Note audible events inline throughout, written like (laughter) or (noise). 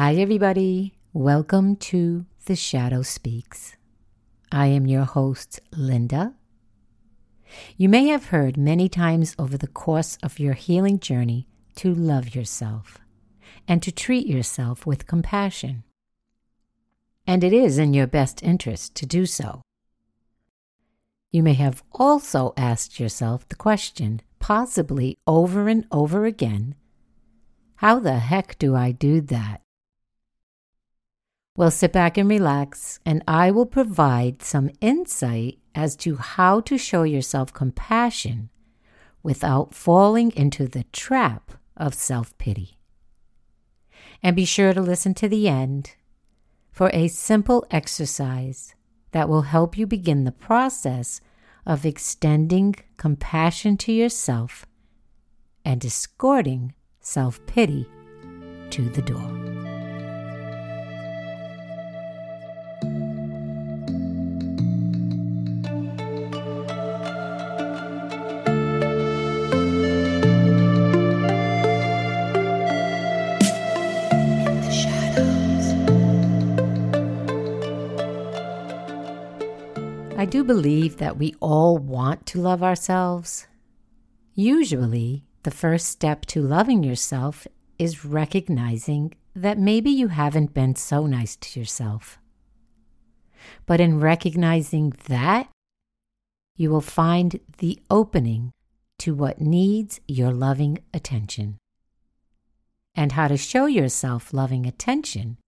Hi, everybody. Welcome to The Shadow Speaks. I am your host, Linda. You may have heard many times over the course of your healing journey to love yourself and to treat yourself with compassion. And it is in your best interest to do so. You may have also asked yourself the question, possibly over and over again how the heck do I do that? Well, sit back and relax, and I will provide some insight as to how to show yourself compassion without falling into the trap of self pity. And be sure to listen to the end for a simple exercise that will help you begin the process of extending compassion to yourself and escorting self pity to the door. Do believe that we all want to love ourselves. Usually, the first step to loving yourself is recognizing that maybe you haven't been so nice to yourself. But in recognizing that, you will find the opening to what needs your loving attention. And how to show yourself loving attention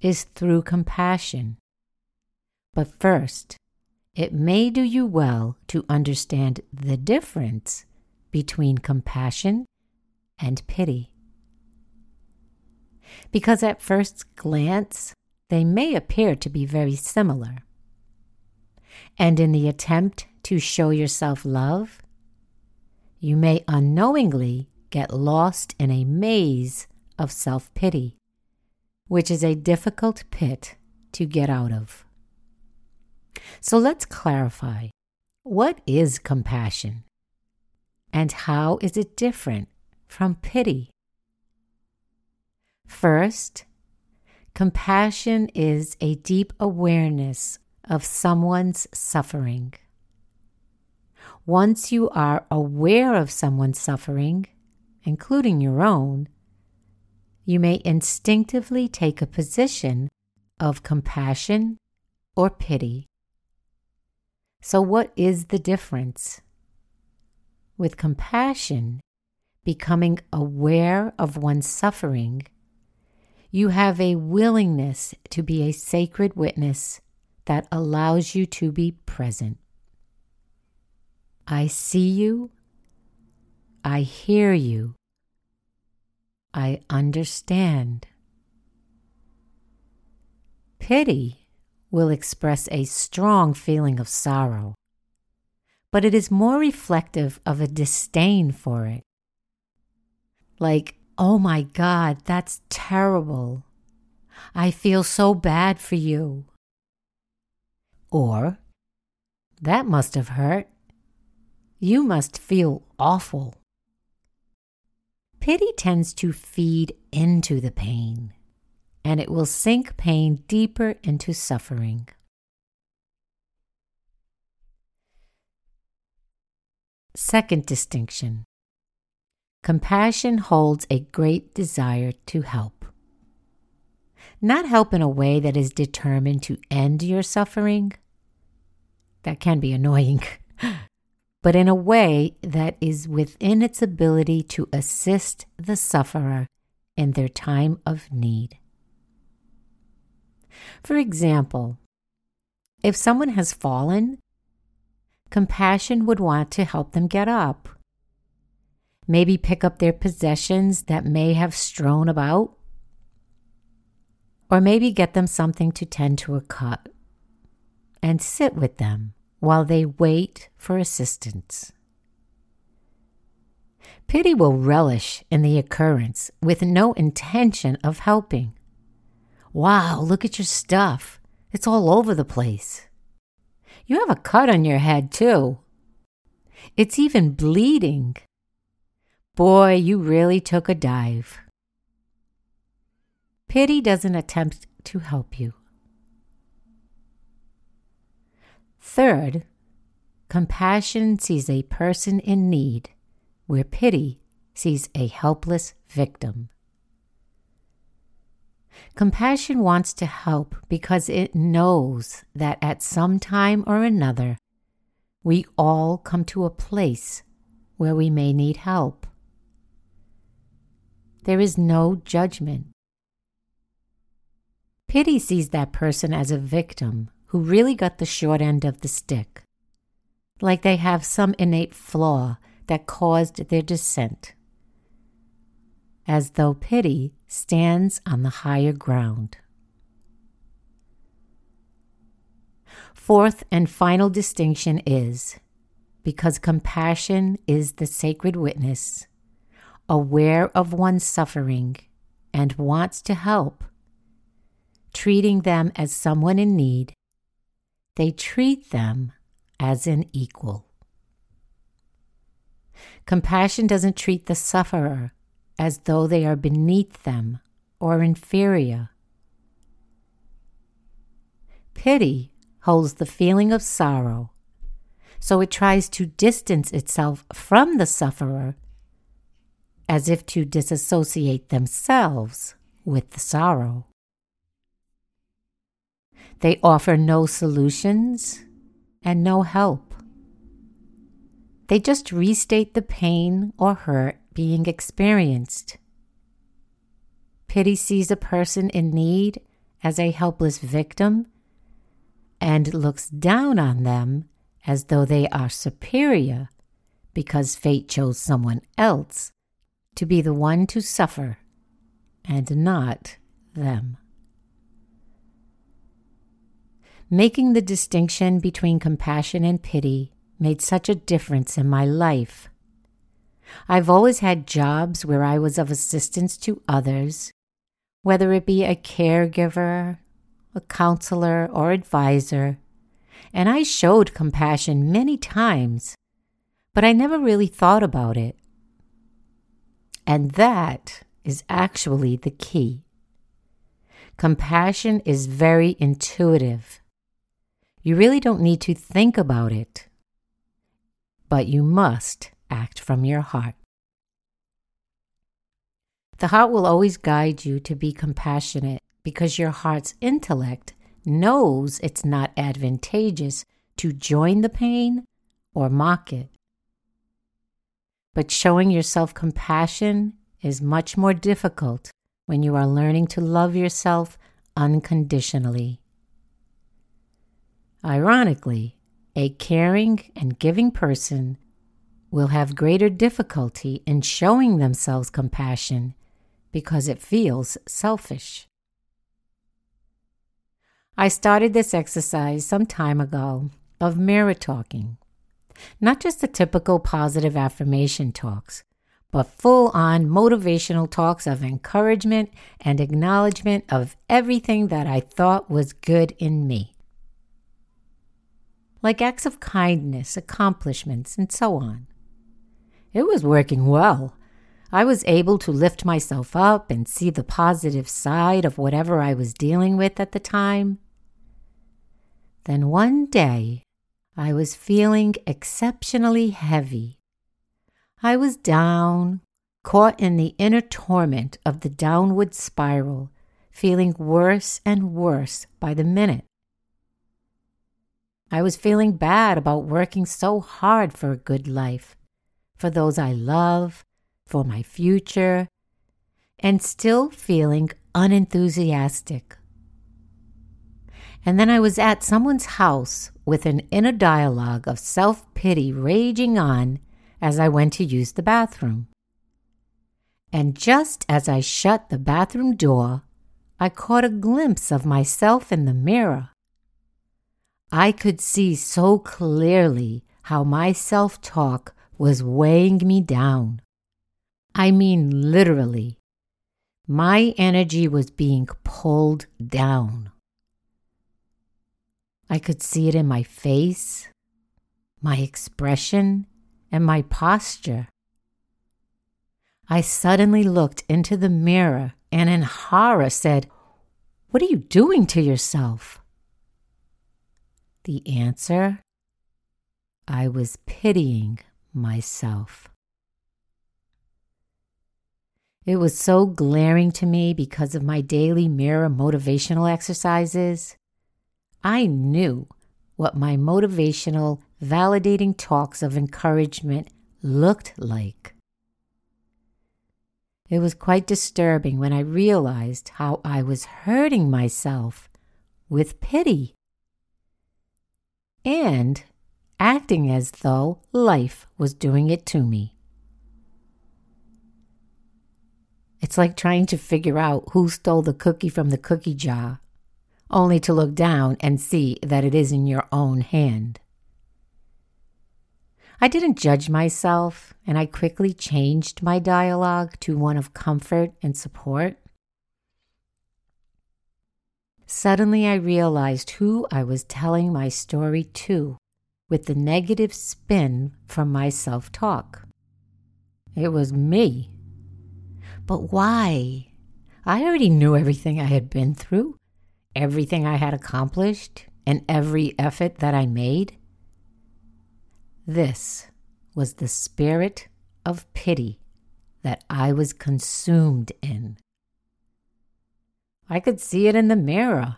is through compassion. But first, it may do you well to understand the difference between compassion and pity. Because at first glance, they may appear to be very similar. And in the attempt to show yourself love, you may unknowingly get lost in a maze of self pity, which is a difficult pit to get out of. So let's clarify what is compassion and how is it different from pity? First, compassion is a deep awareness of someone's suffering. Once you are aware of someone's suffering, including your own, you may instinctively take a position of compassion or pity. So, what is the difference? With compassion, becoming aware of one's suffering, you have a willingness to be a sacred witness that allows you to be present. I see you. I hear you. I understand. Pity will express a strong feeling of sorrow, but it is more reflective of a disdain for it. Like, oh my God, that's terrible. I feel so bad for you. Or, that must have hurt. You must feel awful. Pity tends to feed into the pain and it will sink pain deeper into suffering. Second distinction Compassion holds a great desire to help. Not help in a way that is determined to end your suffering. That can be annoying. (laughs) but in a way that is within its ability to assist the sufferer in their time of need. For example, if someone has fallen, compassion would want to help them get up. Maybe pick up their possessions that may have strewn about. Or maybe get them something to tend to a cut and sit with them while they wait for assistance. Pity will relish in the occurrence with no intention of helping. Wow, look at your stuff. It's all over the place. You have a cut on your head, too. It's even bleeding. Boy, you really took a dive. Pity doesn't attempt to help you. Third, compassion sees a person in need, where pity sees a helpless victim. Compassion wants to help because it knows that at some time or another, we all come to a place where we may need help. There is no judgment. Pity sees that person as a victim who really got the short end of the stick, like they have some innate flaw that caused their descent, as though pity stands on the higher ground. Fourth and final distinction is because compassion is the sacred witness, aware of one's suffering, and wants to help, treating them as someone in need, they treat them as an equal. Compassion doesn't treat the sufferer as though they are beneath them or inferior. Pity holds the feeling of sorrow, so it tries to distance itself from the sufferer as if to disassociate themselves with the sorrow. They offer no solutions and no help. They just restate the pain or hurt being experienced. Pity sees a person in need as a helpless victim and looks down on them as though they are superior because fate chose someone else to be the one to suffer and not them. Making the distinction between compassion and pity made such a difference in my life. I've always had jobs where I was of assistance to others, whether it be a caregiver, a counselor, or advisor, and I showed compassion many times, but I never really thought about it. And that is actually the key. Compassion is very intuitive. You really don't need to think about it, but you must act from your heart. The heart will always guide you to be compassionate because your heart's intellect knows it's not advantageous to join the pain or mock it. But showing yourself compassion is much more difficult when you are learning to love yourself unconditionally. Ironically, a caring and giving person will have greater difficulty in showing themselves compassion because it feels selfish. I started this exercise some time ago of mirror talking. Not just the typical positive affirmation talks, but full on motivational talks of encouragement and acknowledgement of everything that I thought was good in me. Like acts of kindness, accomplishments, and so on. It was working well. I was able to lift myself up and see the positive side of whatever I was dealing with at the time. Then one day, I was feeling exceptionally heavy. I was down, caught in the inner torment of the downward spiral, feeling worse and worse by the minute. I was feeling bad about working so hard for a good life for those I love, for my future, and still feeling unenthusiastic. And then I was at someone's house with an inner dialogue of self pity raging on as I went to use the bathroom. And just as I shut the bathroom door, I caught a glimpse of myself in the mirror. I could see so clearly how my self talk was weighing me down. I mean, literally. My energy was being pulled down. I could see it in my face, my expression, and my posture. I suddenly looked into the mirror and in horror said, What are you doing to yourself? The answer I was pitying myself. It was so glaring to me because of my daily mirror motivational exercises. I knew what my motivational, validating talks of encouragement looked like. It was quite disturbing when I realized how I was hurting myself with pity and acting as though life was doing it to me. It's like trying to figure out who stole the cookie from the cookie jar, only to look down and see that it is in your own hand. I didn't judge myself, and I quickly changed my dialogue to one of comfort and support. Suddenly, I realized who I was telling my story to with the negative spin from my self talk. It was me. But why? I already knew everything I had been through, everything I had accomplished, and every effort that I made. This was the spirit of pity that I was consumed in. I could see it in the mirror,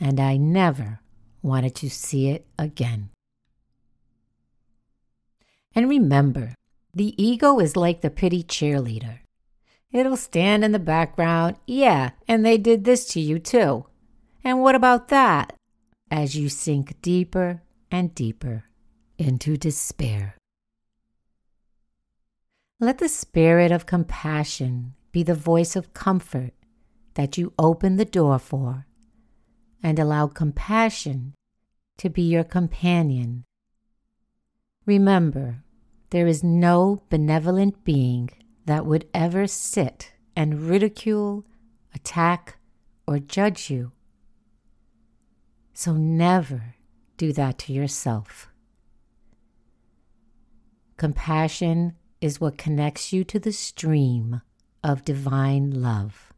and I never wanted to see it again. And remember, the ego is like the pity cheerleader. It'll stand in the background, yeah, and they did this to you too. And what about that? As you sink deeper and deeper into despair. Let the spirit of compassion be the voice of comfort that you open the door for and allow compassion to be your companion. Remember, there is no benevolent being that would ever sit and ridicule, attack, or judge you. So never do that to yourself. Compassion is what connects you to the stream of divine love.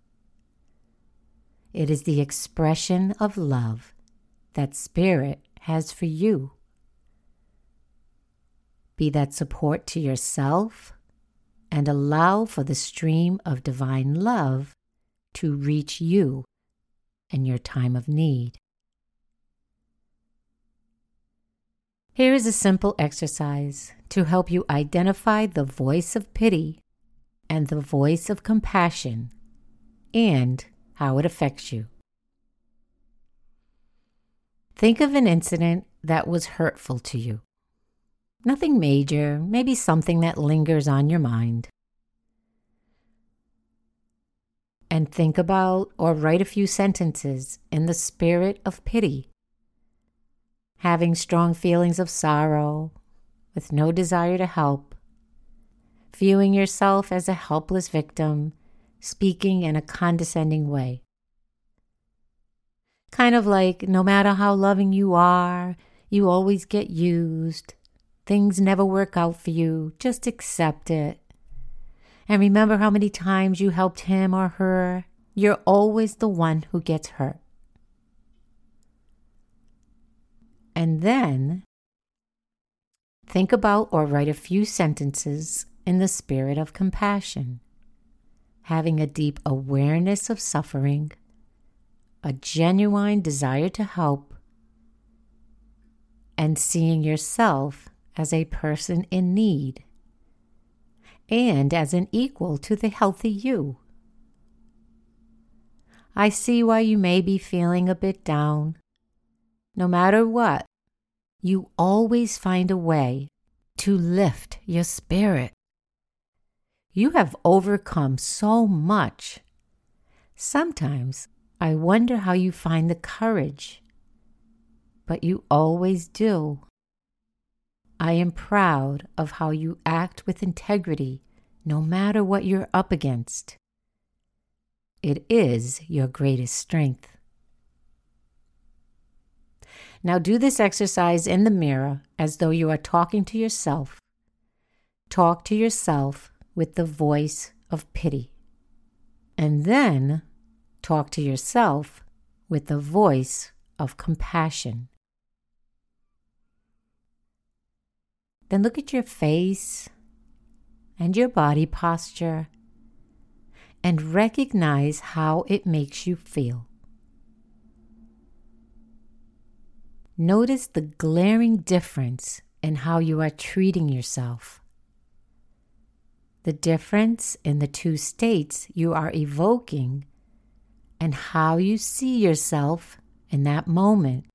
It is the expression of love that Spirit has for you. Be that support to yourself and allow for the stream of divine love to reach you in your time of need. Here is a simple exercise to help you identify the voice of pity and the voice of compassion and how it affects you. Think of an incident that was hurtful to you. Nothing major, maybe something that lingers on your mind. And think about or write a few sentences in the spirit of pity. Having strong feelings of sorrow, with no desire to help, viewing yourself as a helpless victim speaking in a condescending way. Kind of like, no matter how loving you are, you always get used. Things never work out for you. Just accept it. And remember how many times you helped him or her. You're always the one who gets hurt. And then think about or write a few sentences in the spirit of compassion having a deep awareness of suffering, a genuine desire to help, and seeing yourself as a person in need and as an equal to the healthy you. I see why you may be feeling a bit down. No matter what, you always find a way to lift your spirit. You have overcome so much. Sometimes I wonder how you find the courage, but you always do. I am proud of how you act with integrity no matter what you're up against. It is your greatest strength. Now do this exercise in the mirror as though you are talking to yourself. Talk to yourself with the voice of pity. And then talk to yourself with the voice of compassion. Then look at your face and your body posture and recognize how it makes you feel. Notice the glaring difference in how you are treating yourself. The difference in the two states you are evoking and how you see yourself in that moment.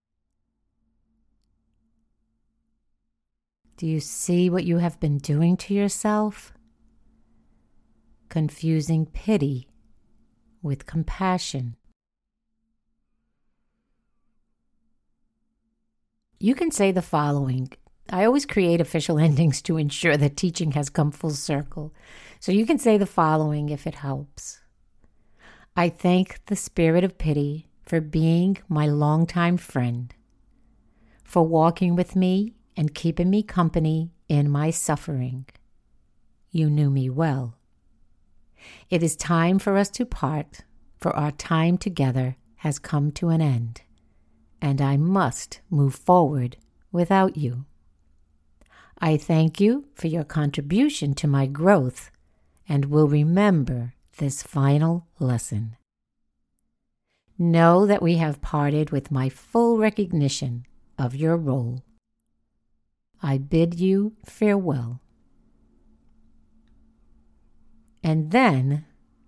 Do you see what you have been doing to yourself? Confusing pity with compassion. You can say the following. I always create official (laughs) endings to ensure that teaching has come full circle. So you can say the following if it helps. I thank the spirit of pity for being my longtime friend, for walking with me and keeping me company in my suffering. You knew me well. It is time for us to part, for our time together has come to an end, and I must move forward without you. I thank you for your contribution to my growth and will remember this final lesson. Know that we have parted with my full recognition of your role I bid you farewell. And then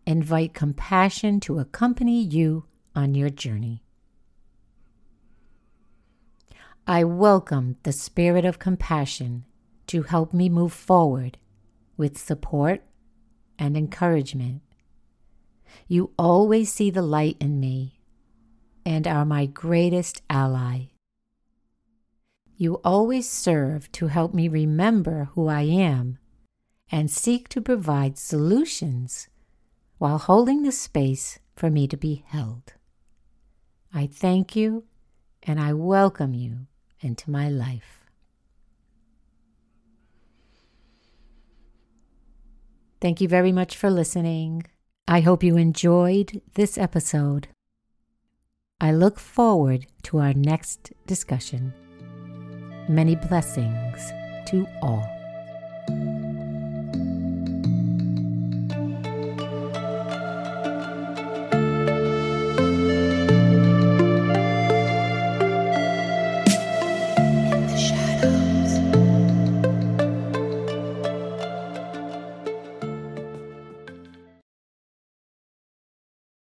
invite compassion to accompany you on your journey. I welcome the spirit of compassion to help me move forward with support and encouragement. You always see the light in me and are my greatest ally. You always serve to help me remember who I am and seek to provide solutions while holding the space for me to be held. I thank you and I welcome you into my life. Thank you very much for listening. I hope you enjoyed this episode. I look forward to our next discussion. Many blessings to all.